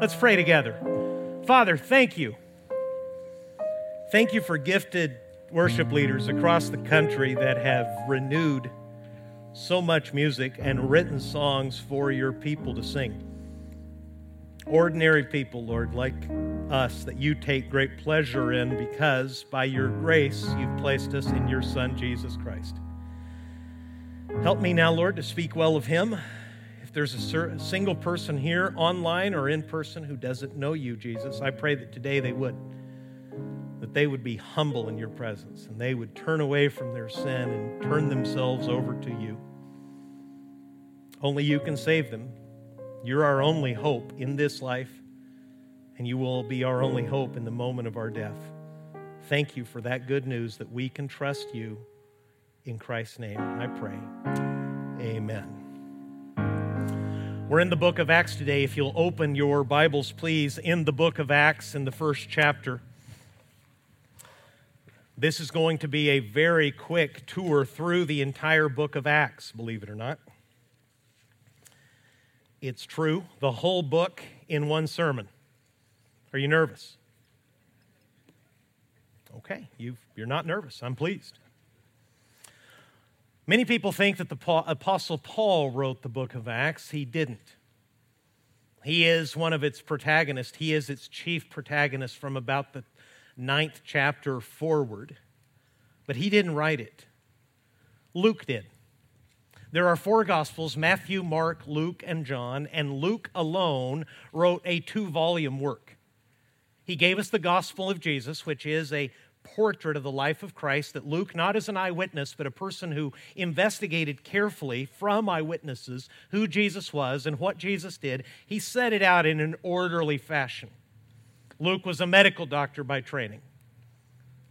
Let's pray together. Father, thank you. Thank you for gifted worship leaders across the country that have renewed so much music and written songs for your people to sing. Ordinary people, Lord, like us, that you take great pleasure in because by your grace you've placed us in your Son, Jesus Christ. Help me now, Lord, to speak well of him. If there's a single person here, online or in person, who doesn't know you, Jesus, I pray that today they would. That they would be humble in your presence and they would turn away from their sin and turn themselves over to you. Only you can save them. You're our only hope in this life, and you will be our only hope in the moment of our death. Thank you for that good news that we can trust you. In Christ's name, I pray. Amen. We're in the book of Acts today. If you'll open your Bibles, please, in the book of Acts in the first chapter. This is going to be a very quick tour through the entire book of Acts, believe it or not. It's true, the whole book in one sermon. Are you nervous? Okay, you are not nervous. I'm pleased. Many people think that the Apostle Paul wrote the book of Acts. He didn't. He is one of its protagonists, he is its chief protagonist from about the ninth chapter forward. But he didn't write it, Luke did. There are four Gospels Matthew, Mark, Luke, and John, and Luke alone wrote a two volume work. He gave us the Gospel of Jesus, which is a portrait of the life of Christ that Luke, not as an eyewitness, but a person who investigated carefully from eyewitnesses who Jesus was and what Jesus did, he set it out in an orderly fashion. Luke was a medical doctor by training.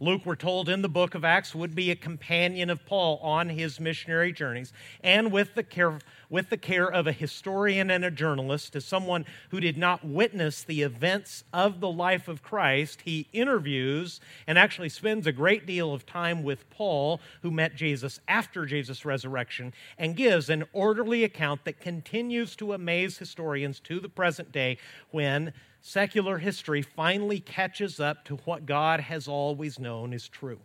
Luke, we're told in the book of Acts, would be a companion of Paul on his missionary journeys, and with the care, with the care of a historian and a journalist, as someone who did not witness the events of the life of Christ, he interviews and actually spends a great deal of time with Paul, who met Jesus after Jesus' resurrection, and gives an orderly account that continues to amaze historians to the present day when secular history finally catches up to what God has always known is true.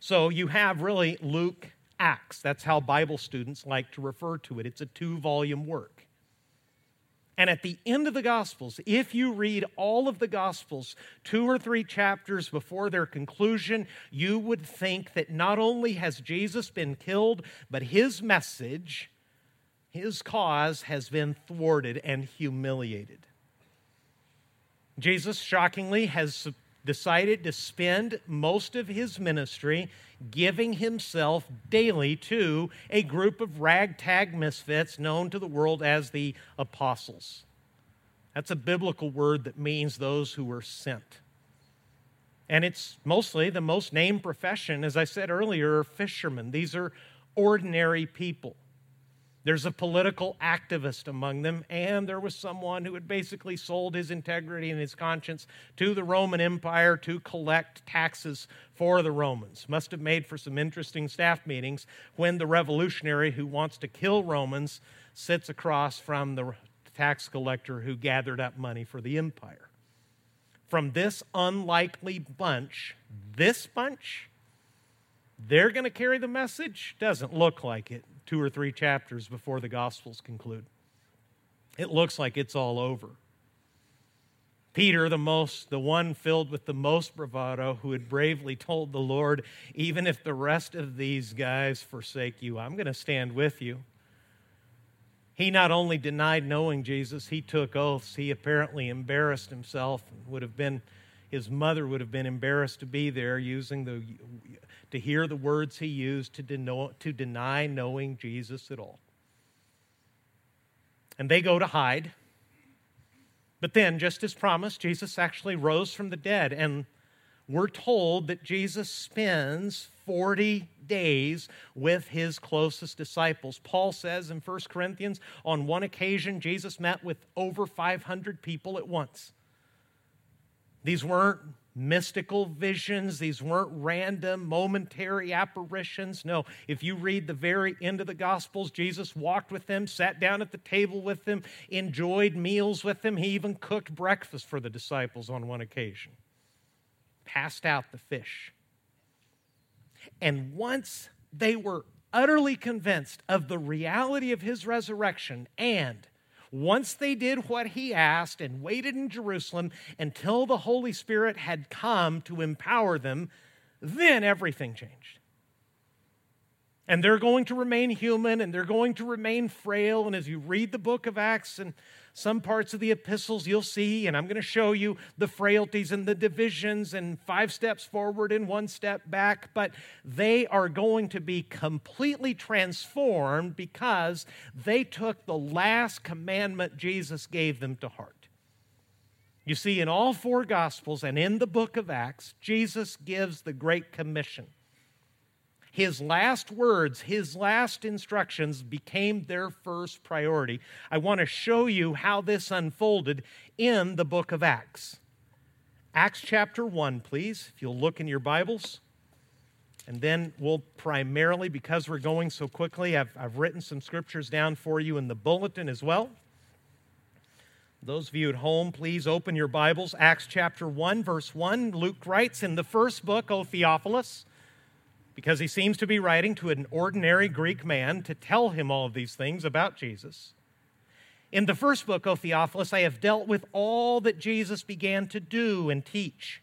So you have really Luke Acts. That's how Bible students like to refer to it. It's a two volume work. And at the end of the Gospels, if you read all of the Gospels, two or three chapters before their conclusion, you would think that not only has Jesus been killed, but his message, his cause, has been thwarted and humiliated. Jesus, shockingly, has decided to spend most of his ministry giving himself daily to a group of ragtag misfits known to the world as the apostles. That's a biblical word that means those who were sent. And it's mostly the most named profession, as I said earlier, fishermen. These are ordinary people. There's a political activist among them, and there was someone who had basically sold his integrity and his conscience to the Roman Empire to collect taxes for the Romans. Must have made for some interesting staff meetings when the revolutionary who wants to kill Romans sits across from the tax collector who gathered up money for the empire. From this unlikely bunch, this bunch, they're going to carry the message? Doesn't look like it two or three chapters before the Gospels conclude. It looks like it's all over. Peter, the most, the one filled with the most bravado, who had bravely told the Lord, even if the rest of these guys forsake you, I'm going to stand with you. He not only denied knowing Jesus, he took oaths. He apparently embarrassed himself and would have been, his mother would have been embarrassed to be there using the to hear the words he used to, deno- to deny knowing Jesus at all. And they go to hide. But then, just as promised, Jesus actually rose from the dead. And we're told that Jesus spends 40 days with his closest disciples. Paul says in 1 Corinthians, on one occasion, Jesus met with over 500 people at once. These weren't mystical visions. These weren't random, momentary apparitions. No, if you read the very end of the Gospels, Jesus walked with them, sat down at the table with them, enjoyed meals with them. He even cooked breakfast for the disciples on one occasion, passed out the fish. And once they were utterly convinced of the reality of his resurrection and once they did what he asked and waited in Jerusalem until the Holy Spirit had come to empower them, then everything changed. And they're going to remain human and they're going to remain frail. And as you read the book of Acts and some parts of the epistles, you'll see, and I'm going to show you the frailties and the divisions and five steps forward and one step back, but they are going to be completely transformed because they took the last commandment Jesus gave them to heart. You see, in all four Gospels and in the book of Acts, Jesus gives the Great Commission his last words, his last instructions became their first priority. I want to show you how this unfolded in the book of Acts. Acts chapter 1, please, if you'll look in your Bibles. And then we'll primarily, because we're going so quickly, I've, I've written some scriptures down for you in the bulletin as well. Those of you at home, please open your Bibles. Acts chapter 1, verse 1. Luke writes in the first book, O Theophilus, because he seems to be writing to an ordinary Greek man to tell him all of these things about Jesus. In the first book, O Theophilus, I have dealt with all that Jesus began to do and teach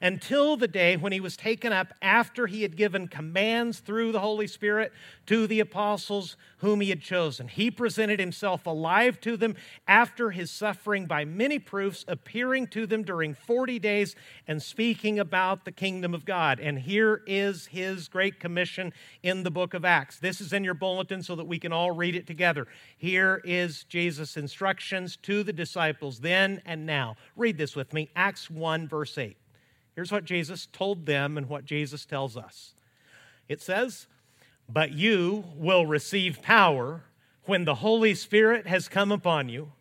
until the day when he was taken up after he had given commands through the Holy Spirit to the apostles whom he had chosen. He presented himself alive to them after his suffering by many proofs, appearing to them during 40 days and speaking about the kingdom of God. And here is his great commission in the book of Acts. This is in your bulletin so that we can all read it together. Here is Jesus' instructions to the disciples then and now. Read this with me Acts 1, verse 8. Here's what Jesus told them and what Jesus tells us it says, But you will receive power when the Holy Spirit has come upon you,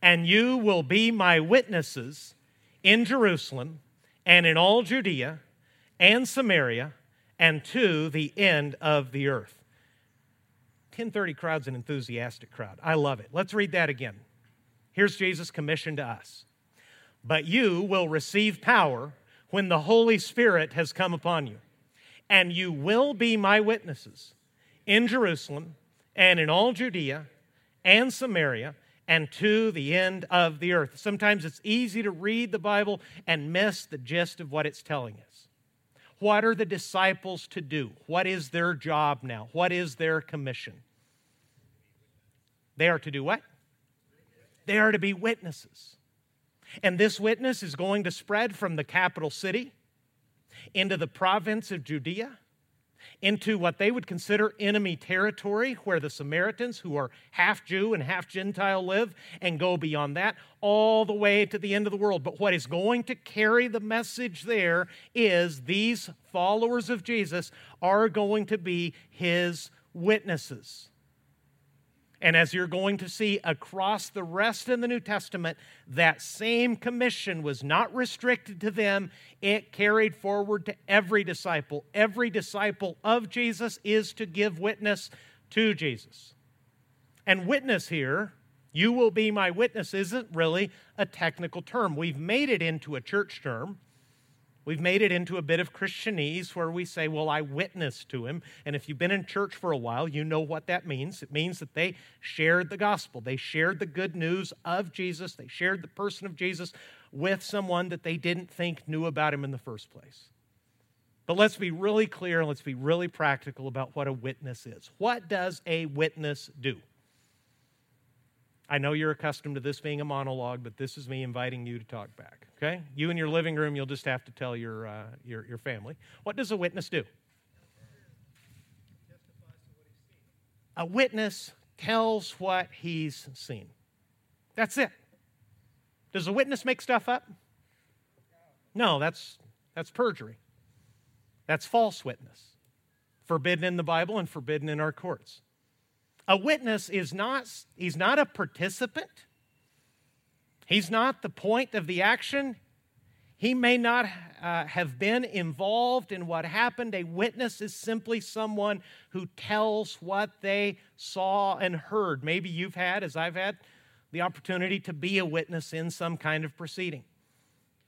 and you will be my witnesses in Jerusalem and in all Judea and Samaria and to the end of the earth. 1030 crowd's an enthusiastic crowd. I love it. Let's read that again. Here's Jesus' commission to us. But you will receive power when the Holy Spirit has come upon you. And you will be my witnesses in Jerusalem and in all Judea and Samaria and to the end of the earth. Sometimes it's easy to read the Bible and miss the gist of what it's telling us. What are the disciples to do? What is their job now? What is their commission? They are to do what? They are to be witnesses. And this witness is going to spread from the capital city into the province of Judea, into what they would consider enemy territory, where the Samaritans, who are half Jew and half Gentile, live, and go beyond that, all the way to the end of the world. But what is going to carry the message there is these followers of Jesus are going to be his witnesses. And as you're going to see across the rest of the New Testament, that same commission was not restricted to them, it carried forward to every disciple. Every disciple of Jesus is to give witness to Jesus. And witness here, you will be my witness, isn't really a technical term. We've made it into a church term. We've made it into a bit of Christianese where we say, Well, I witnessed to him. And if you've been in church for a while, you know what that means. It means that they shared the gospel, they shared the good news of Jesus, they shared the person of Jesus with someone that they didn't think knew about him in the first place. But let's be really clear and let's be really practical about what a witness is. What does a witness do? I know you're accustomed to this being a monologue, but this is me inviting you to talk back. Okay? You in your living room, you'll just have to tell your, uh, your, your family. What does a witness do? A witness tells what he's seen. That's it. Does a witness make stuff up? No, that's, that's perjury. That's false witness. Forbidden in the Bible and forbidden in our courts. A witness is not, he's not a participant. He's not the point of the action. He may not uh, have been involved in what happened. A witness is simply someone who tells what they saw and heard. Maybe you've had, as I've had, the opportunity to be a witness in some kind of proceeding.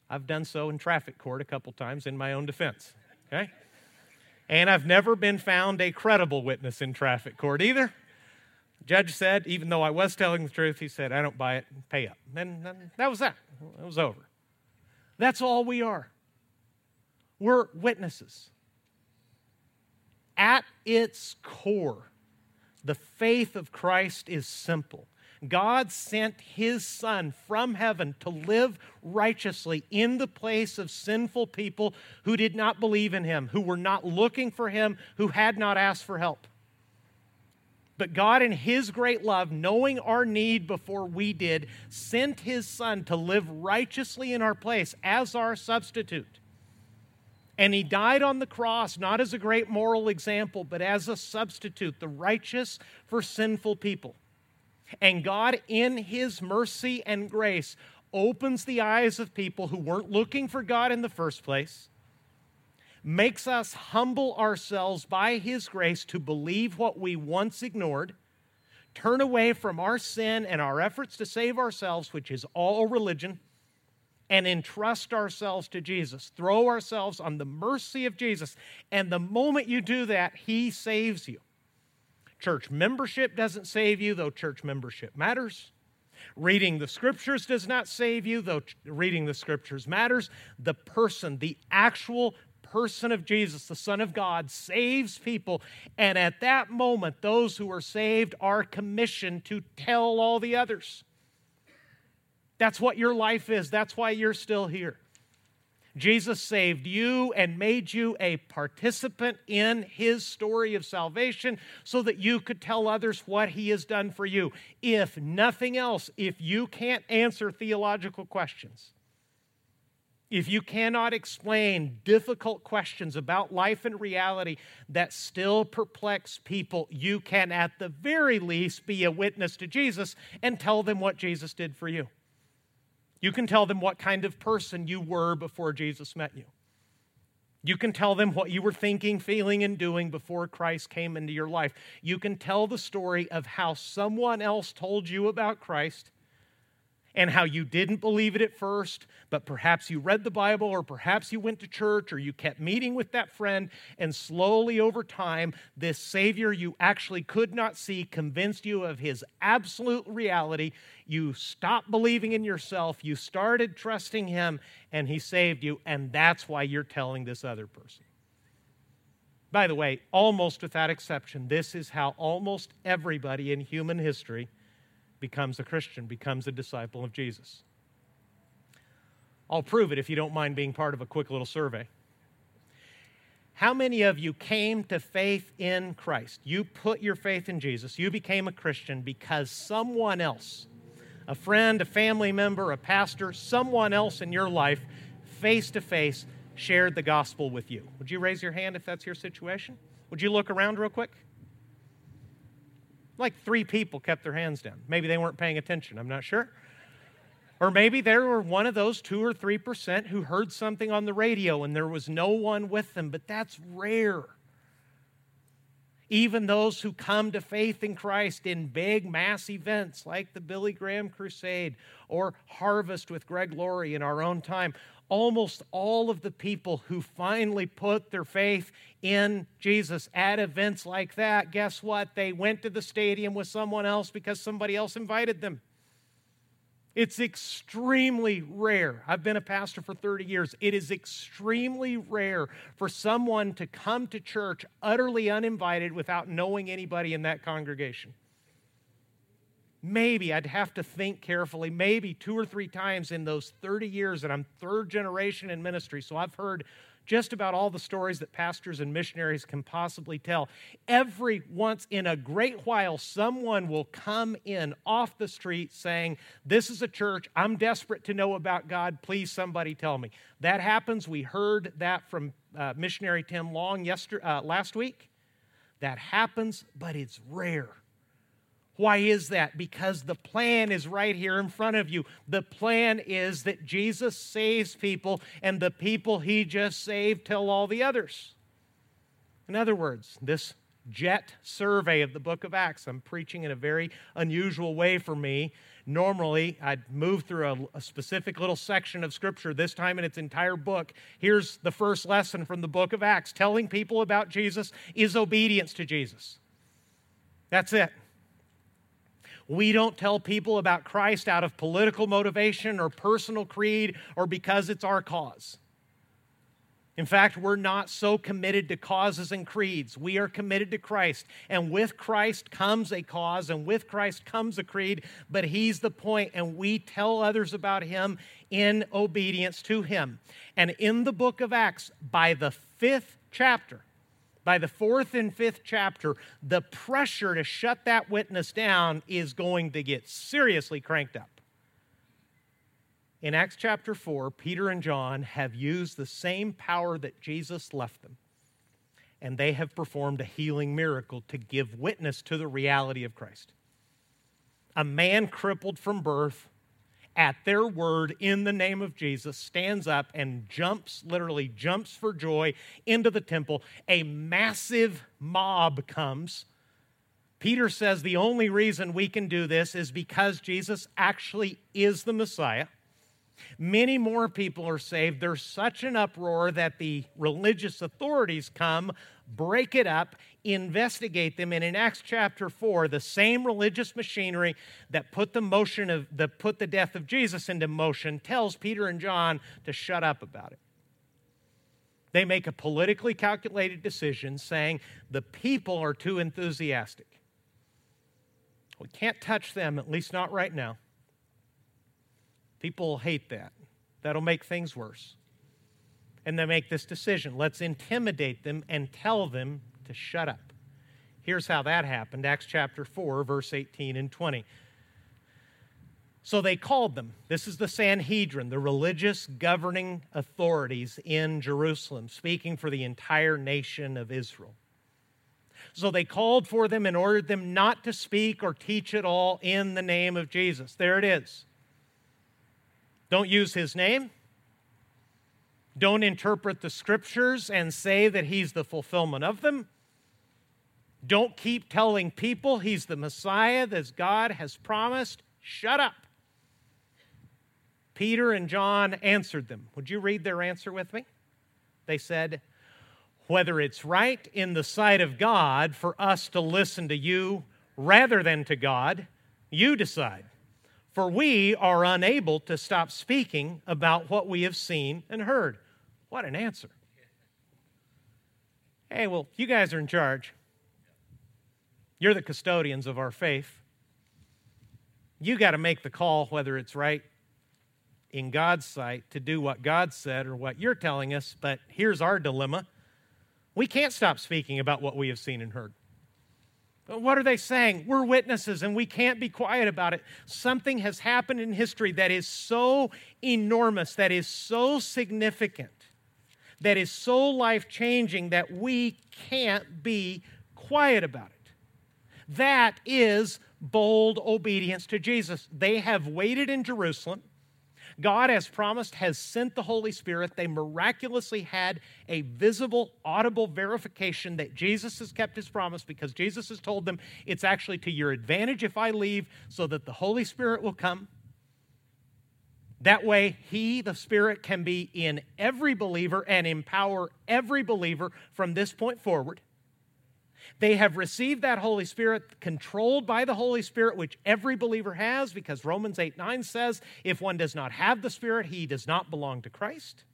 I've done so in traffic court a couple times in my own defense, okay? And I've never been found a credible witness in traffic court either. Judge said, even though I was telling the truth, he said, I don't buy it, pay up. And that was that. It was over. That's all we are. We're witnesses. At its core, the faith of Christ is simple. God sent his Son from heaven to live righteously in the place of sinful people who did not believe in him, who were not looking for him, who had not asked for help. But God, in His great love, knowing our need before we did, sent His Son to live righteously in our place as our substitute. And He died on the cross not as a great moral example, but as a substitute, the righteous for sinful people. And God, in His mercy and grace, opens the eyes of people who weren't looking for God in the first place makes us humble ourselves by His grace to believe what we once ignored, turn away from our sin and our efforts to save ourselves, which is all religion, and entrust ourselves to Jesus. Throw ourselves on the mercy of Jesus. And the moment you do that, He saves you. Church membership doesn't save you, though church membership matters. Reading the scriptures does not save you, though reading the scriptures matters. The person, the actual person of Jesus, the Son of God, saves people. And at that moment, those who are saved are commissioned to tell all the others. That's what your life is. That's why you're still here. Jesus saved you and made you a participant in his story of salvation so that you could tell others what he has done for you. If nothing else, if you can't answer theological questions, if you cannot explain difficult questions about life and reality that still perplex people, you can at the very least be a witness to Jesus and tell them what Jesus did for you. You can tell them what kind of person you were before Jesus met you. You can tell them what you were thinking, feeling, and doing before Christ came into your life. You can tell the story of how someone else told you about Christ and how you didn't believe it at first, but perhaps you read the Bible, or perhaps you went to church, or you kept meeting with that friend, and slowly over time, this Savior you actually could not see convinced you of His absolute reality. You stopped believing in yourself, you started trusting Him, and He saved you, and that's why you're telling this other person. By the way, almost without exception, this is how almost everybody in human history becomes a Christian, becomes a disciple of Jesus. I'll prove it if you don't mind being part of a quick little survey. How many of you came to faith in Christ? You put your faith in Jesus. You became a Christian because someone else, a friend, a family member, a pastor, someone else in your life, face to face, shared the gospel with you. Would you raise your hand if that's your situation? Would you look around real quick? Like three people kept their hands down. Maybe they weren't paying attention, I'm not sure. Or maybe there were one of those two or three percent who heard something on the radio and there was no one with them, but that's rare. Even those who come to faith in Christ in big mass events like the Billy Graham Crusade or Harvest with Greg Laurie in our own time, almost all of the people who finally put their faith in Jesus at events like that, guess what? They went to the stadium with someone else because somebody else invited them. It's extremely rare. I've been a pastor for 30 years. It is extremely rare for someone to come to church utterly uninvited without knowing anybody in that congregation maybe I'd have to think carefully, maybe two or three times in those 30 years that I'm third generation in ministry. So I've heard just about all the stories that pastors and missionaries can possibly tell. Every once in a great while, someone will come in off the street saying, This is a church. I'm desperate to know about God. Please, somebody tell me. That happens. We heard that from uh, missionary Tim Long yesterday, uh, last week. That happens, but it's rare. Why is that? Because the plan is right here in front of you. The plan is that Jesus saves people, and the people he just saved tell all the others. In other words, this jet survey of the book of Acts, I'm preaching in a very unusual way for me. Normally, I'd move through a, a, specific little section of Scripture, this time in its entire book. Here's the first lesson from the book of Acts telling people about Jesus is obedience to Jesus. That's it. We don't tell people about Christ out of political motivation or personal creed or because it's our cause. In fact, we're not so committed to causes and creeds. We are committed to Christ. And with Christ comes a cause, and with Christ comes a creed, but He's the point, and we tell others about Him in obedience to Him. And in the book of Acts, by the fifth chapter, by the fourth and fifth chapter, the pressure to shut that witness down is going to get seriously cranked up. In Acts chapter 4, Peter and John have used the same power that Jesus left them, and they have performed a healing miracle to give witness to the reality of Christ. A man crippled from birth, at their word in the name of Jesus, stands up and jumps, literally jumps for joy into the temple. A massive mob comes. Peter says the only reason we can do this is because Jesus actually is the Messiah. Many more people are saved. There's such an uproar that the religious authorities come, break it up, investigate them, and in Acts chapter 4, the same religious machinery that put the motion of that put the death of Jesus into motion tells Peter and John to shut up about it. They make a politically calculated decision saying the people are too enthusiastic. We can't touch them, at least not right now. People hate that. That'll make things worse. And they make this decision let's intimidate them and tell them to shut up. Here's how that happened Acts chapter 4, verse 18 and 20. So they called them. This is the Sanhedrin, the religious governing authorities in Jerusalem, speaking for the entire nation of Israel. So they called for them and ordered them not to speak or teach at all in the name of Jesus. There it is. Don't use his name. Don't interpret the scriptures and say that he's the fulfillment of them. Don't keep telling people he's the Messiah that God has promised. Shut up. Peter and John answered them. Would you read their answer with me? They said, Whether it's right in the sight of God for us to listen to you rather than to God, you decide for we are unable to stop speaking about what we have seen and heard. What an answer. Hey, well, you guys are in charge. You're the custodians of our faith. You got to make the call whether it's right in God's sight to do what God said or what you're telling us, but here's our dilemma. We can't stop speaking about what we have seen and heard. What are they saying? We're witnesses and we can't be quiet about it. Something has happened in history that is so enormous, that is so significant, that is so life changing that we can't be quiet about it. That is bold obedience to Jesus. They have waited in Jerusalem. God, as promised, has sent the Holy Spirit. They miraculously had a visible, audible verification that Jesus has kept his promise because Jesus has told them it's actually to your advantage if I leave so that the Holy Spirit will come. That way, He, the Spirit, can be in every believer and empower every believer from this point forward. They have received that Holy Spirit, controlled by the Holy Spirit, which every believer has, because Romans 8 9 says, if one does not have the Spirit, he does not belong to Christ.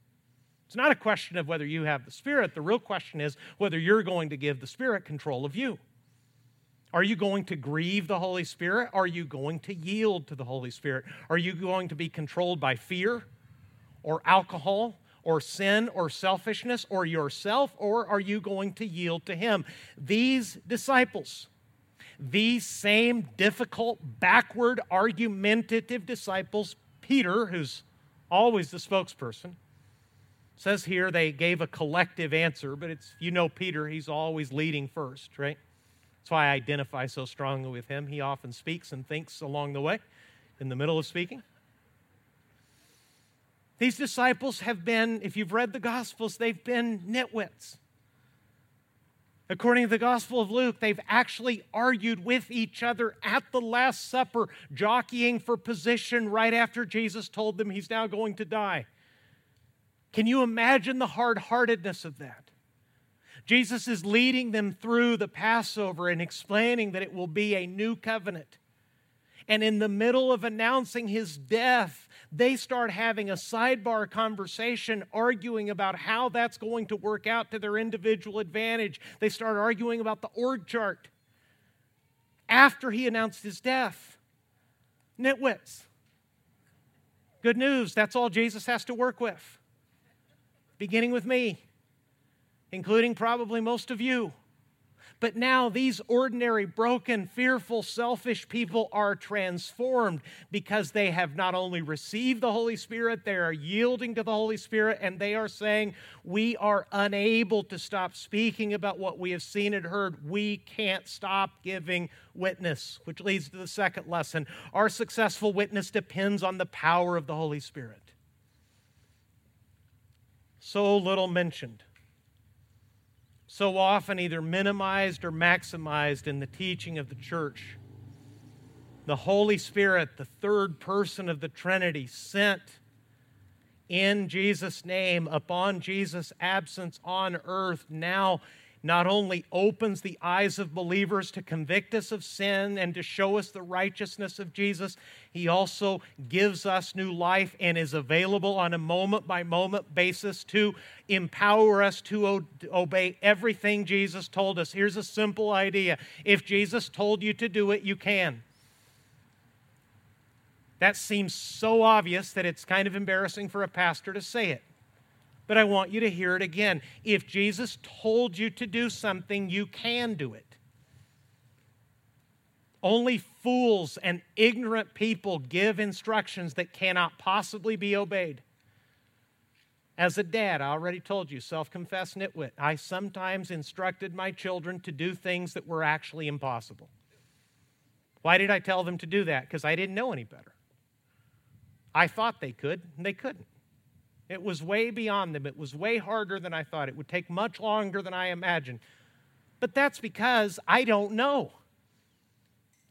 It's not a question of whether you have the Spirit. The real question is whether you're going to give the Spirit control of you. Are you going to grieve the Holy Spirit? Are you going to yield to the Holy Spirit? Are you going to be controlled by fear or alcohol or sin or selfishness or yourself, or are you going to yield to Him? These disciples, these same difficult, backward, argumentative disciples, Peter, who's always the spokesperson, says here they gave a collective answer, but it's, you know, Peter, he's always leading first, right? That's why I identify so strongly with him. He often speaks and thinks along the way, in the middle of speaking. These disciples have been, if you've read the Gospels, they've been nitwits. According to the Gospel of Luke, they've actually argued with each other at the Last Supper, jockeying for position right after Jesus told them he's now going to die. Can you imagine the hard heartedness of that? Jesus is leading them through the Passover and explaining that it will be a new covenant. And in the middle of announcing his death, they start having a sidebar conversation arguing about how that's going to work out to their individual advantage. They start arguing about the org chart after he announced his death. Nitwits. Good news, that's all Jesus has to work with, beginning with me, including probably most of you. But now these ordinary, broken, fearful, selfish people are transformed because they have not only received the Holy Spirit, they are yielding to the Holy Spirit, and they are saying, We are unable to stop speaking about what we have seen and heard. We can't stop giving witness, which leads to the second lesson. Our successful witness depends on the power of the Holy Spirit. So little mentioned so often either minimized or maximized in the teaching of the church. The Holy Spirit, the third person of the Trinity, sent in Jesus' name upon Jesus' absence on earth, now not only opens the eyes of believers to convict us of sin and to show us the righteousness of Jesus, he also gives us new life and is available on a moment by moment basis to empower us to obey everything Jesus told us. Here's a simple idea if Jesus told you to do it, you can. That seems so obvious that it's kind of embarrassing for a pastor to say it but I want you to hear it again. If Jesus told you to do something, you can do it. Only fools and ignorant people give instructions that cannot possibly be obeyed. As a dad, I already told you, self confessed nitwit, I sometimes instructed my children to do things that were actually impossible. Why did I tell them to do that? Because I didn't know any better. I thought they could, and they couldn't. It was way beyond them. It was way harder than I thought. It would take much longer than I imagined. But that's because I don't know.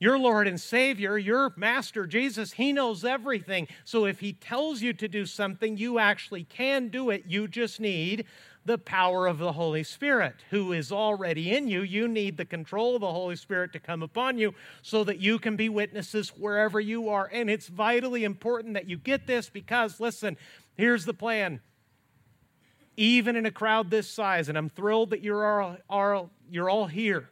Your Lord and Savior, your Master Jesus, He knows everything. So if He tells you to do something, you actually can do it. You just need the power of the Holy Spirit who is already in you. You need the control of the Holy Spirit to come upon you so that you can be witnesses wherever you are. And it's vitally important that you get this because, listen, Here's the plan. Even in a crowd this size, and I'm thrilled that you're all, you're all here.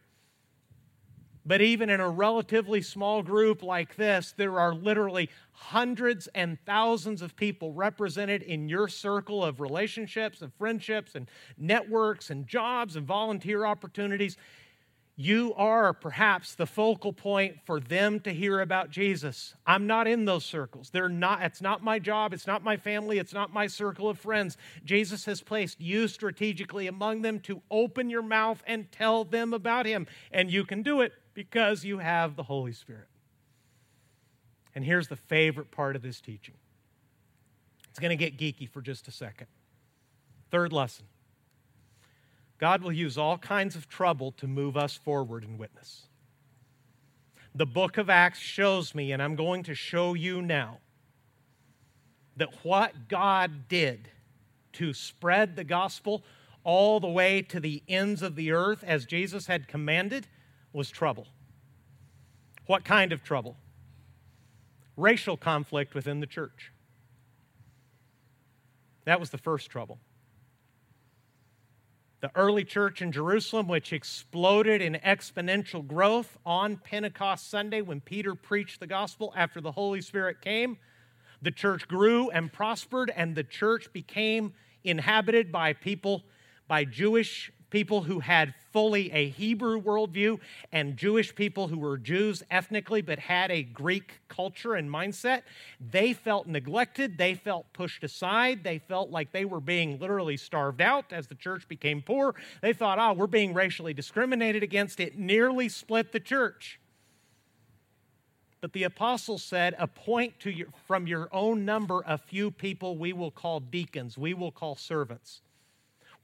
But even in a relatively small group like this, there are literally hundreds and thousands of people represented in your circle of relationships and friendships and networks and jobs and volunteer opportunities you are perhaps the focal point for them to hear about Jesus. I'm not in those circles. They're not it's not my job, it's not my family, it's not my circle of friends. Jesus has placed you strategically among them to open your mouth and tell them about him, and you can do it because you have the Holy Spirit. And here's the favorite part of this teaching. It's going to get geeky for just a second. Third lesson. God will use all kinds of trouble to move us forward in witness. The book of Acts shows me, and I'm going to show you now, that what God did to spread the gospel all the way to the ends of the earth as Jesus had commanded was trouble. What kind of trouble? Racial conflict within the church. That was the first trouble the early church in Jerusalem, which exploded in exponential growth on Pentecost Sunday when Peter preached the gospel after the Holy Spirit came. The church grew and prospered, and the church became inhabited by people, by Jewish people who had fully a Hebrew worldview and Jewish people who were Jews ethnically but had a Greek culture and mindset, they felt neglected. They felt pushed aside. They felt like they were being literally starved out as the church became poor. They thought, oh, we're being racially discriminated against. It nearly split the church. But the apostle said, appoint to your, from your own number a few people we will call deacons, we will call servants.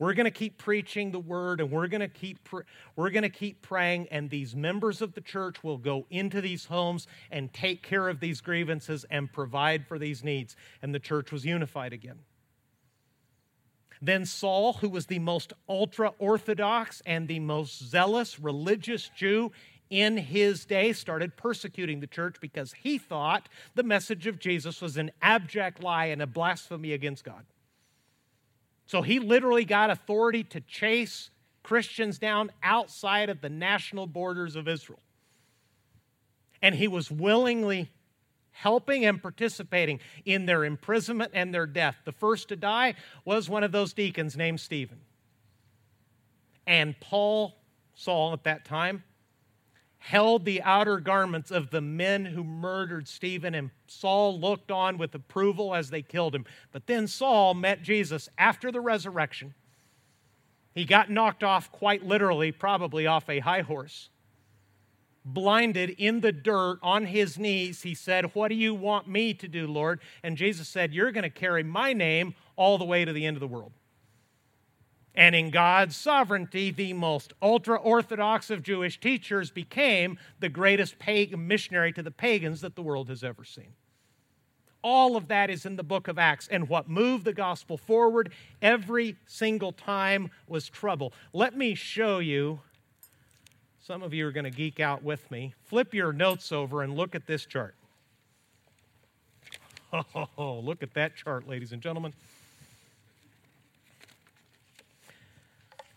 We're going to keep preaching the word and we're going to keep pr- we're going to keep praying and these members of the church will go into these homes and take care of these grievances and provide for these needs and the church was unified again. Then Saul, who was the most ultra orthodox and the most zealous religious Jew in his day, started persecuting the church because he thought the message of Jesus was an abject lie and a blasphemy against God. So he literally got authority to chase Christians down outside of the national borders of Israel. And he was willingly helping and participating in their imprisonment and their death. The first to die was one of those deacons named Stephen. And Paul, Saul at that time, held the outer garments of the men who murdered Stephen, and Saul looked on with approval as they killed him. But then Saul met Jesus after the resurrection. He got knocked off, quite literally, probably off a high horse. Blinded in the dirt on his knees, he said, What do you want me to do, Lord? And Jesus said, You're going to carry my name all the way to the end of the world. And in God's sovereignty, the most ultra Orthodox of Jewish teachers became the greatest pagan missionary to the pagans that the world has ever seen. All of that is in the book of Acts. And what moved the gospel forward every single time was trouble. Let me show you. Some of you are going to geek out with me. Flip your notes over and look at this chart. Oh, look at that chart, ladies and gentlemen.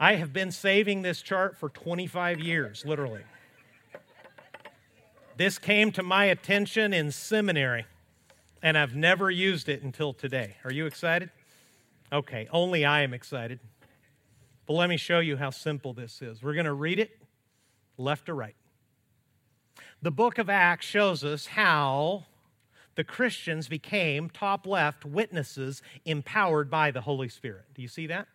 I have been saving this chart for 25 years, literally. This came to my attention in seminary, and I've never used it until today. Are you excited? Okay, only I am excited. But let me show you how simple this is. We're going to read it left to right. The book of Acts shows us how the Christians became top left witnesses empowered by the Holy Spirit. Do you see that?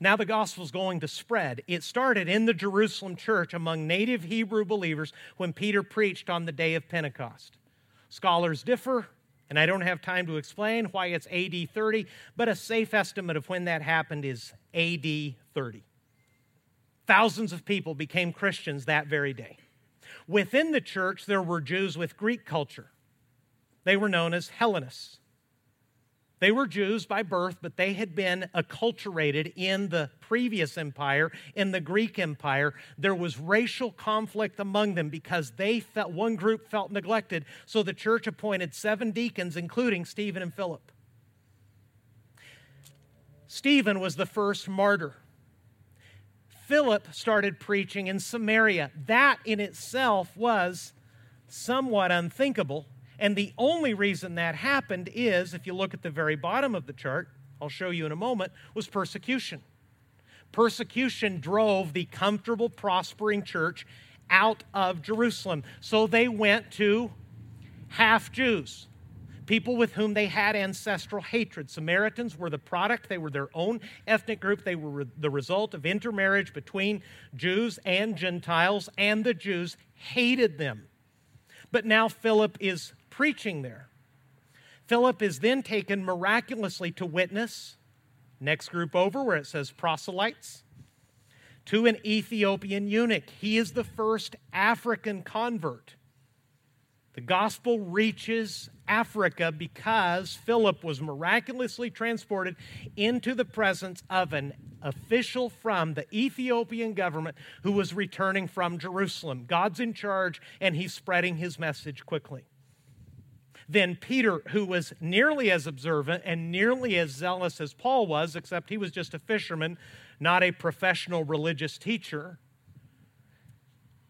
Now the gospel is going to spread. It started in the Jerusalem church among native Hebrew believers when Peter preached on the day of Pentecost. Scholars differ, and I don't have time to explain why it's AD 30, but a safe estimate of when that happened is AD 30. Thousands of people became Christians that very day. Within the church, there were Jews with Greek culture. They were known as Hellenists. They were Jews by birth, but they had been acculturated in the previous empire, in the Greek Empire. There was racial conflict among them because they felt one group felt neglected. So the church appointed seven deacons, including Stephen and Philip. Stephen was the first martyr. Philip started preaching in Samaria. That in itself was somewhat unthinkable and the only reason that happened is, if you look at the very bottom of the chart, I'll show you in a moment, was persecution. Persecution drove the comfortable, prospering church out of Jerusalem. So they went to half Jews, people with whom they had ancestral hatred. Samaritans were the product, they were their own ethnic group. They were the result of intermarriage between Jews and Gentiles, and the Jews hated them. But now Philip is preaching there. Philip is then taken miraculously to witness, next group over where it says proselytes, to an Ethiopian eunuch. He is the first African convert. The gospel reaches Africa because Philip was miraculously transported into the presence of an official from the Ethiopian government who was returning from Jerusalem. God's in charge, and he's spreading his message quickly. Then Peter, who was nearly as observant and nearly as zealous as Paul was, except he was just a fisherman, not a professional religious teacher.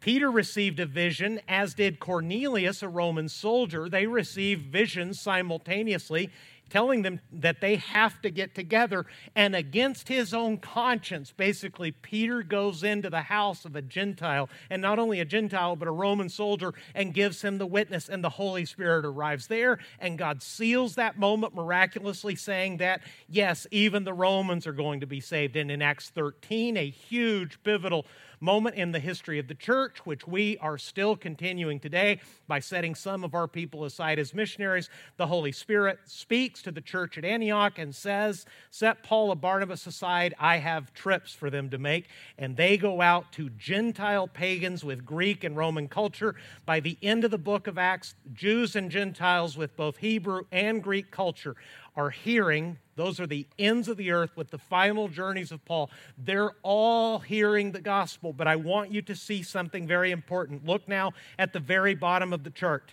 Peter received a vision, as did Cornelius, a Roman soldier. They received visions simultaneously telling them that they have to get together. And against his own conscience, basically, Peter goes into the house of a Gentile, and not only a Gentile, but a Roman soldier, and gives him the witness, and the Holy Spirit arrives there, and God seals that moment miraculously, saying that, yes, even the Romans are going to be saved. And in Acts 13, a huge pivotal moment in the history of the church, which we are still continuing today by setting some of our people aside as missionaries. The Holy Spirit speaks to the church at Antioch and says, Set Paul and Barnabas aside, I have trips for them to make. And they go out to Gentile pagans with Greek and Roman culture. By the end of the book of Acts, Jews and Gentiles with both Hebrew and Greek culture are hearing, those are the ends of the earth with the final journeys of Paul. They're all hearing the gospel, but I want you to see something very important. Look now at the very bottom of the chart.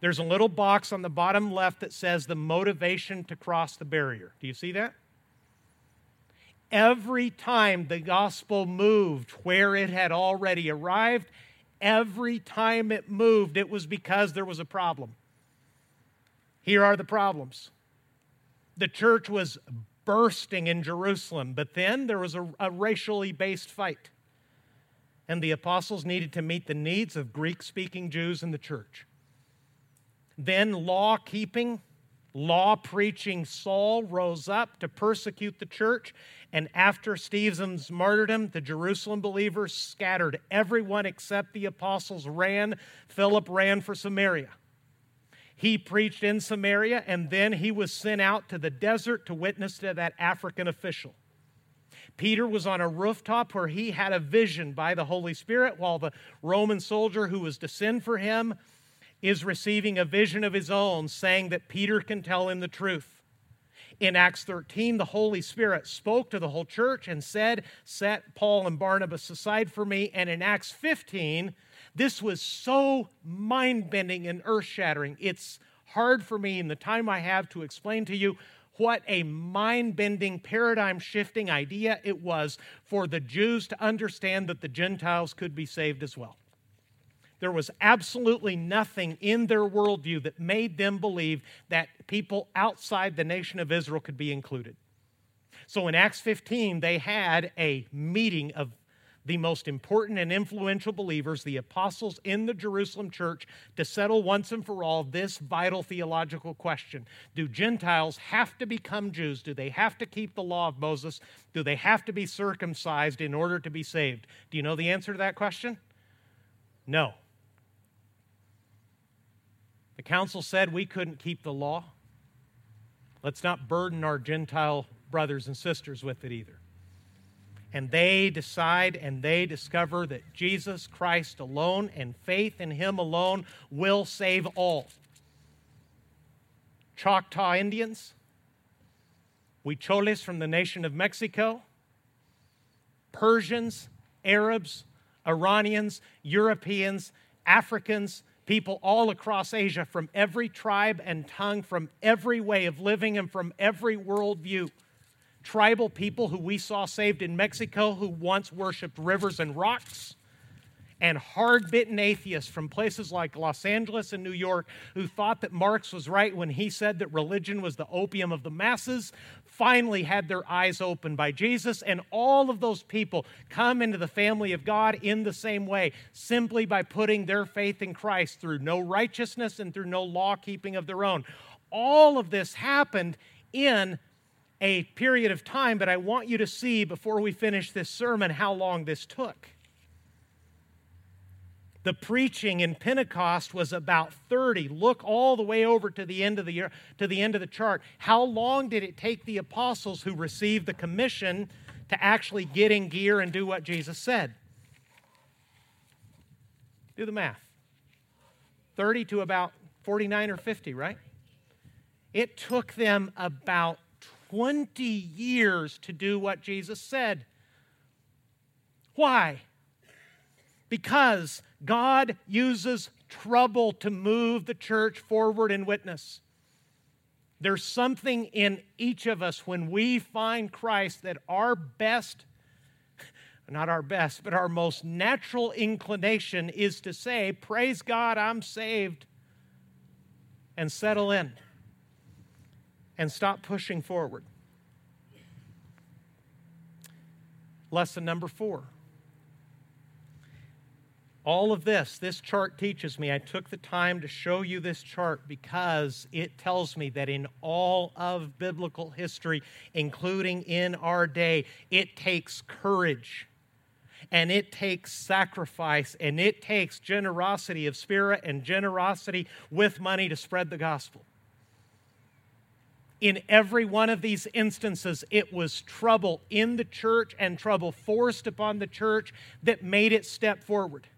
There's a little box on the bottom left that says the motivation to cross the barrier. Do you see that? Every time the gospel moved where it had already arrived, every time it moved, it was because there was a problem. Here are the problems the church was bursting in Jerusalem, but then there was a, a racially based fight. And the apostles needed to meet the needs of Greek speaking Jews in the church. Then law keeping, law preaching Saul rose up to persecute the church. And after Stephen's martyrdom, the Jerusalem believers scattered. Everyone except the apostles ran. Philip ran for Samaria. He preached in Samaria, and then he was sent out to the desert to witness to that African official. Peter was on a rooftop where he had a vision by the Holy Spirit, while the Roman soldier who was to send for him is receiving a vision of his own, saying that Peter can tell him the truth. In Acts 13, the Holy Spirit spoke to the whole church and said, Set Paul and Barnabas aside for me. And in Acts 15, this was so mind bending and earth shattering. It's hard for me in the time I have to explain to you what a mind bending, paradigm shifting idea it was for the Jews to understand that the Gentiles could be saved as well. There was absolutely nothing in their worldview that made them believe that people outside the nation of Israel could be included. So in Acts 15, they had a meeting of the most important and influential believers, the apostles in the Jerusalem church, to settle once and for all this vital theological question Do Gentiles have to become Jews? Do they have to keep the law of Moses? Do they have to be circumcised in order to be saved? Do you know the answer to that question? No. The council said we couldn't keep the law. Let's not burden our Gentile brothers and sisters with it either and they decide and they discover that Jesus Christ alone and faith in Him alone will save all. Choctaw Indians, Huicholes from the nation of Mexico, Persians, Arabs, Iranians, Europeans, Africans, people all across Asia from every tribe and tongue, from every way of living, and from every worldview tribal people who we saw saved in Mexico who once worshiped rivers and rocks, and hard bitten atheists from places like Los Angeles and New York who thought that Marx was right when he said that religion was the opium of the masses, finally had their eyes opened by Jesus. And all of those people come into the family of God in the same way, simply by putting their faith in Christ through no righteousness and through no law keeping of their own. All of this happened in a period of time, but I want you to see before we finish this sermon how long this took. The preaching in Pentecost was about 30. Look all the way over to the end of the year, to the end of the chart. How long did it take the apostles who received the commission to actually get in gear and do what Jesus said? Do the math. 30 to about 49 or 50, right? It took them about 20 years to do what Jesus said. Why? Because God uses trouble to move the church forward in witness. There's something in each of us when we find Christ that our best, not our best, but our most natural inclination is to say, Praise God, I'm saved, and settle in. And stop pushing forward. Lesson number four. All of this, this chart teaches me. I took the time to show you this chart because it tells me that in all of biblical history, including in our day, it takes courage and it takes sacrifice and it takes generosity of spirit and generosity with money to spread the gospel. In every one of these instances, it was trouble in the church and trouble forced upon the church that made it step forward.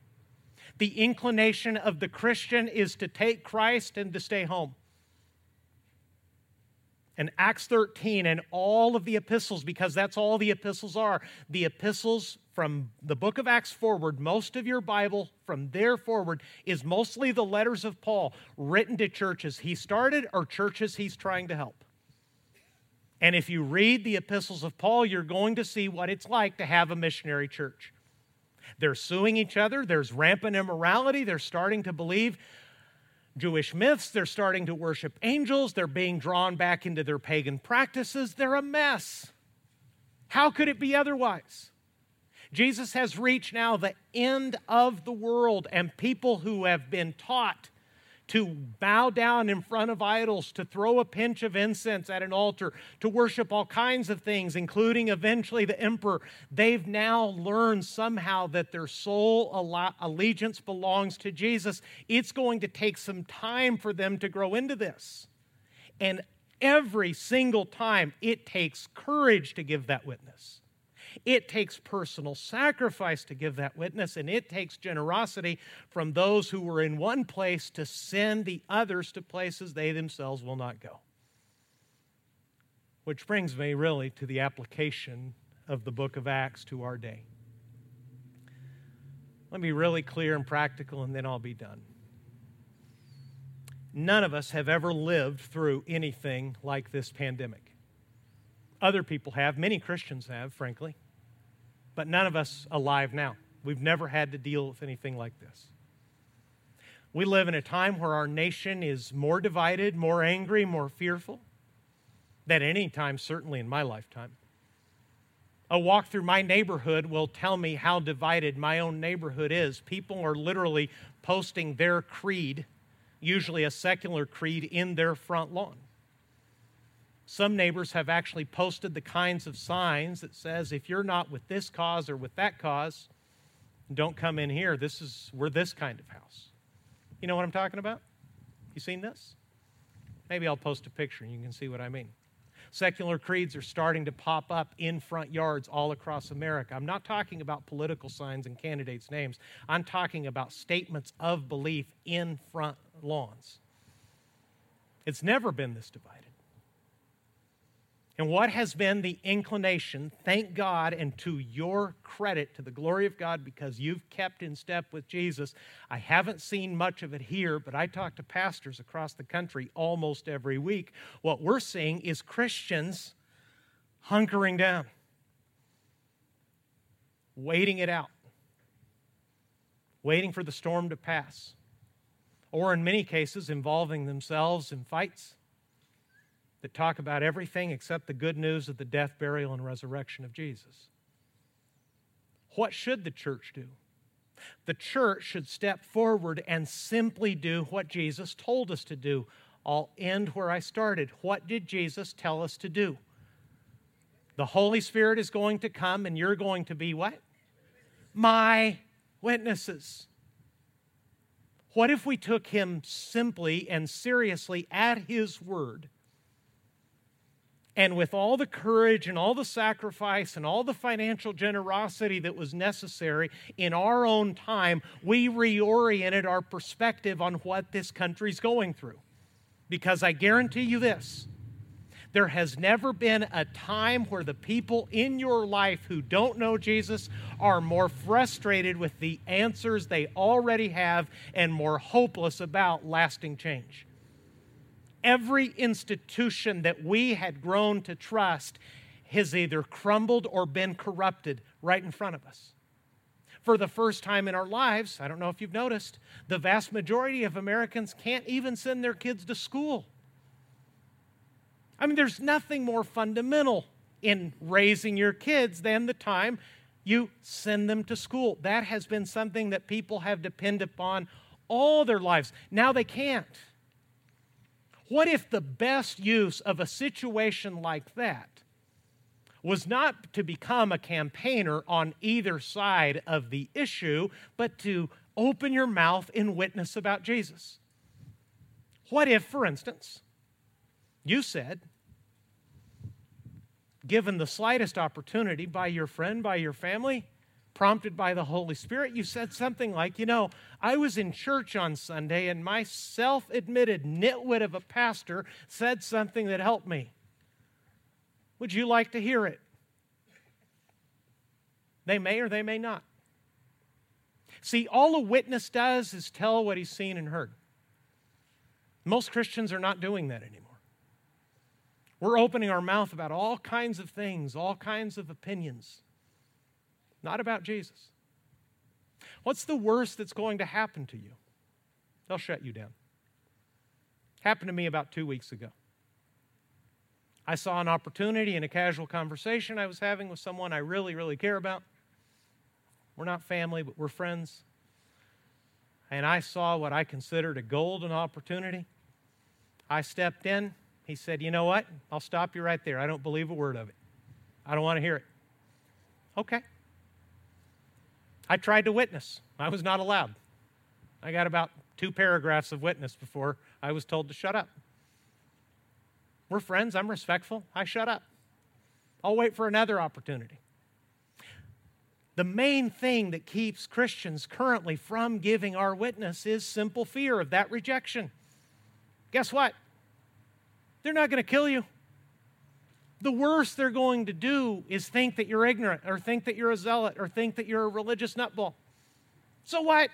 The inclination of the Christian is to take Christ and to stay home. And Acts 13 and all of the epistles, because that's all the epistles are, the epistles from the book of Acts forward, most of your Bible from there forward is mostly the letters of Paul written to churches he started or churches he's trying to help. And if you read the epistles of Paul, you're going to see what it's like to have a missionary church. They're suing each other, there's rampant immorality, they're starting to believe Jewish myths, they're starting to worship angels, they're being drawn back into their pagan practices. They're a mess. How could it be otherwise? Jesus has reached now the end of the world, and people who have been taught to bow down in front of idols, to throw a pinch of incense at an altar, to worship all kinds of things, including eventually the emperor. They've now learned somehow that their sole allegiance belongs to Jesus. It's going to take some time for them to grow into this. And every single time, it takes courage to give that witness. It takes personal sacrifice to give that witness, and it takes generosity from those who were in one place to send the others to places they themselves will not go. Which brings me really to the application of the book of Acts to our day. Let me be really clear and practical, and then I'll be done. None of us have ever lived through anything like this pandemic. Other people have, many Christians have, frankly, but none of us alive now. We've never had to deal with anything like this. We live in a time where our nation is more divided, more angry, more fearful than any time, certainly in my lifetime. A walk through my neighborhood will tell me how divided my own neighborhood is. People are literally posting their creed, usually a secular creed, in their front lawn. Some neighbors have actually posted the kinds of signs that says if you're not with this cause or with that cause, don't come in here. This is we're this kind of house. You know what I'm talking about? You seen this? Maybe I'll post a picture and you can see what I mean. Secular creeds are starting to pop up in front yards all across America. I'm not talking about political signs and candidates' names. I'm talking about statements of belief in front lawns. It's never been this divided. And what has been the inclination, thank God, and to your credit, to the glory of God, because you've kept in step with Jesus. I haven't seen much of it here, but I talk to pastors across the country almost every week. What we're seeing is Christians hunkering down, waiting it out, waiting for the storm to pass, or in many cases, involving themselves in fights that talk about everything except the good news of the death, burial, and resurrection of Jesus. What should the church do? The church should step forward and simply do what Jesus told us to do. I'll end where I started. What did Jesus tell us to do? The Holy Spirit is going to come and you're going to be what? My witnesses. What if we took him simply and seriously at his word? And with all the courage and all the sacrifice and all the financial generosity that was necessary in our own time, we reoriented our perspective on what this country's going through. Because I guarantee you this there has never been a time where the people in your life who don't know Jesus are more frustrated with the answers they already have and more hopeless about lasting change every institution that we had grown to trust has either crumbled or been corrupted right in front of us. For the first time in our lives, I don't know if you've noticed, the vast majority of Americans can't even send their kids to school. I mean, there's nothing more fundamental in raising your kids than the time you send them to school. That has been something that people have depended upon all their lives. Now they can't. What if the best use of a situation like that was not to become a campaigner on either side of the issue, but to open your mouth in witness about Jesus? What if, for instance, you said, given the slightest opportunity by your friend, by your family, prompted by the Holy Spirit, you said something like, You know, I was in church on Sunday and my self admitted nitwit of a pastor said something that helped me. Would you like to hear it? They may or they may not. See, all a witness does is tell what he's seen and heard. Most Christians are not doing that anymore. We're opening our mouth about all kinds of things, all kinds of opinions, not about Jesus. What's the worst that's going to happen to you? They'll shut you down. Happened to me about two weeks ago. I saw an opportunity in a casual conversation I was having with someone I really, really care about. We're not family, but we're friends. And I saw what I considered a golden opportunity. I stepped in. He said, You know what? I'll stop you right there. I don't believe a word of it. I don't want to hear it. Okay. I tried to witness. I was not allowed. I got about two paragraphs of witness before I was told to shut up. We're friends. I'm respectful. I shut up. I'll wait for another opportunity. The main thing that keeps Christians currently from giving our witness is simple fear of that rejection. Guess what? They're not going to kill you. The worst they're going to do is think that you're ignorant or think that you're a zealot or think that you're a religious nutball. So what?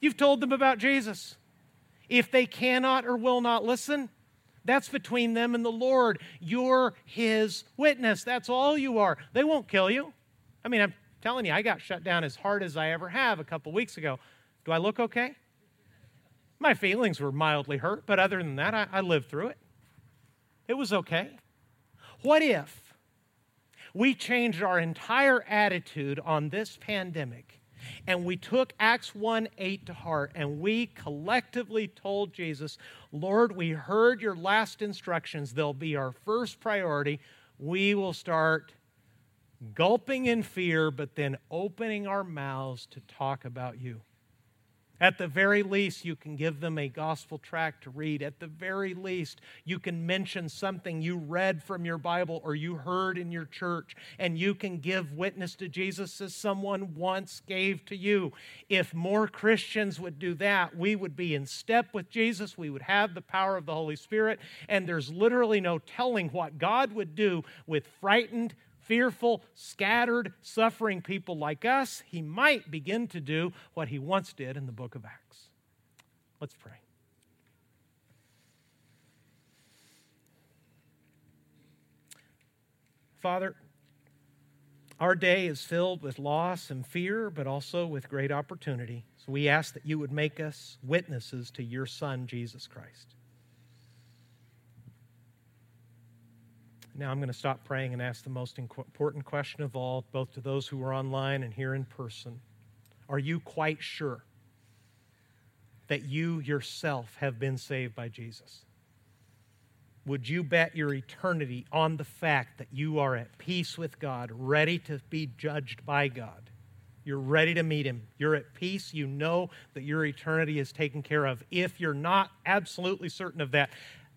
You've told them about Jesus. If they cannot or will not listen, that's between them and the Lord. You're His witness. That's all you are. They won't kill you. I mean, I'm telling you, I got shut down as hard as I ever have a couple weeks ago. Do I look okay? My feelings were mildly hurt, but other than that, I, I lived through it. It was okay. What if we changed our entire attitude on this pandemic and we took Acts 1 8 to heart and we collectively told Jesus, Lord, we heard your last instructions. They'll be our first priority. We will start gulping in fear, but then opening our mouths to talk about you. At the very least, you can give them a gospel tract to read. At the very least, you can mention something you read from your Bible or you heard in your church, and you can give witness to Jesus as someone once gave to you. If more Christians would do that, we would be in step with Jesus. We would have the power of the Holy Spirit, and there's literally no telling what God would do with frightened, fearful, scattered, suffering people like us, he might begin to do what he once did in the book of Acts. Let's pray. Father, our day is filled with loss and fear, but also with great opportunity. So we ask that you would make us witnesses to your Son, Jesus Christ. Now I'm going to stop praying and ask the most important question of all, both to those who are online and here in person. Are you quite sure that you yourself have been saved by Jesus? Would you bet your eternity on the fact that you are at peace with God, ready to be judged by God? You're ready to meet Him. You're at peace. You know that your eternity is taken care of. If you're not absolutely certain of that,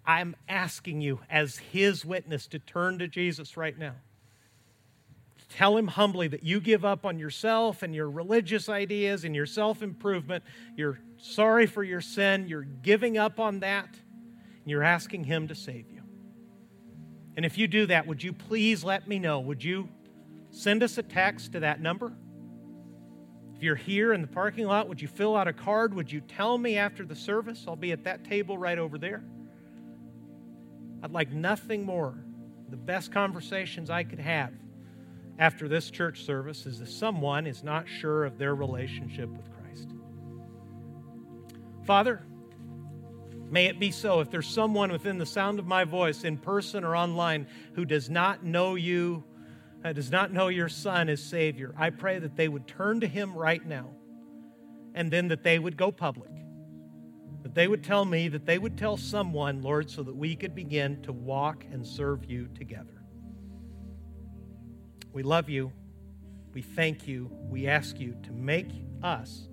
I'm asking you, as his witness, to turn to Jesus right now. Tell him humbly that you give up on yourself and your religious ideas and your self improvement. You're sorry for your sin. You're giving up on that. And you're asking him to save you. And if you do that, would you please let me know? Would you send us a text to that number? If you're here in the parking lot, would you fill out a card? Would you tell me after the service? I'll be at that table right over there. I'd like nothing more. The best conversations I could have after this church service is if someone is not sure of their relationship with Christ. Father, May it be so. If there's someone within the sound of my voice, in person or online, who does not know you, uh, does not know your Son as Savior, I pray that they would turn to Him right now and then that they would go public. That they would tell me, that they would tell someone, Lord, so that we could begin to walk and serve you together. We love you. We thank you. We ask you to make us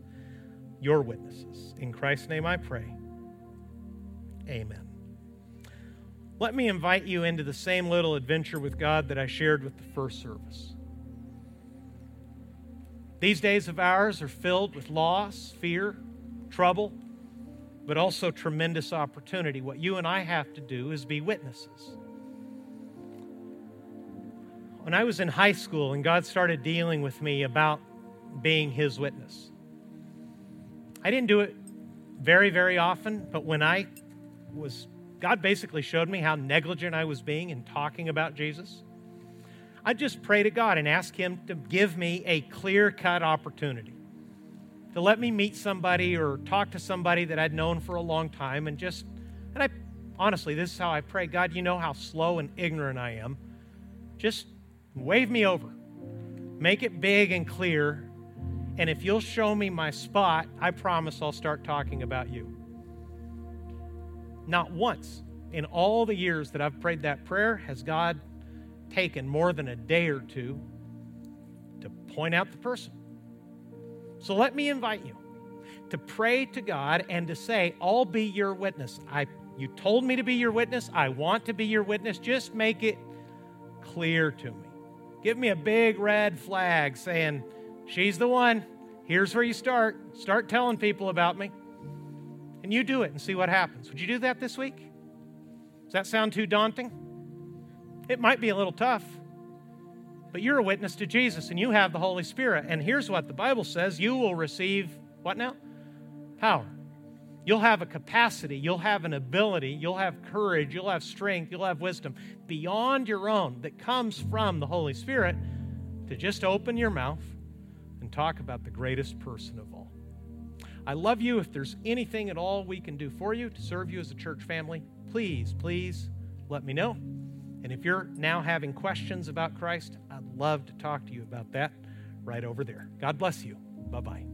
your witnesses. In Christ's name I pray. Amen. Let me invite you into the same little adventure with God that I shared with the first service. These days of ours are filled with loss, fear, trouble, but also tremendous opportunity. What you and I have to do is be witnesses. When I was in high school and God started dealing with me about being His witness, I didn't do it very, very often, but when I was, God basically showed me how negligent I was being in talking about Jesus. I'd just pray to God and ask Him to give me a clear cut opportunity to let me meet somebody or talk to somebody that I'd known for a long time and just, and I honestly, this is how I pray God, you know how slow and ignorant I am. Just wave me over, make it big and clear. And if you'll show me my spot, I promise I'll start talking about you. Not once in all the years that I've prayed that prayer has God taken more than a day or two to point out the person. So let me invite you to pray to God and to say, I'll be your witness. I you told me to be your witness. I want to be your witness. Just make it clear to me. Give me a big red flag saying, She's the one. Here's where you start. Start telling people about me. And you do it and see what happens. Would you do that this week? Does that sound too daunting? It might be a little tough, but you're a witness to Jesus and you have the Holy Spirit. And here's what the Bible says you will receive what now? Power. You'll have a capacity, you'll have an ability, you'll have courage, you'll have strength, you'll have wisdom beyond your own that comes from the Holy Spirit to just open your mouth and talk about the greatest person of all. I love you. If there's anything at all we can do for you to serve you as a church family, please, please let me know. And if you're now having questions about Christ, I'd love to talk to you about that right over there. God bless you. Bye bye.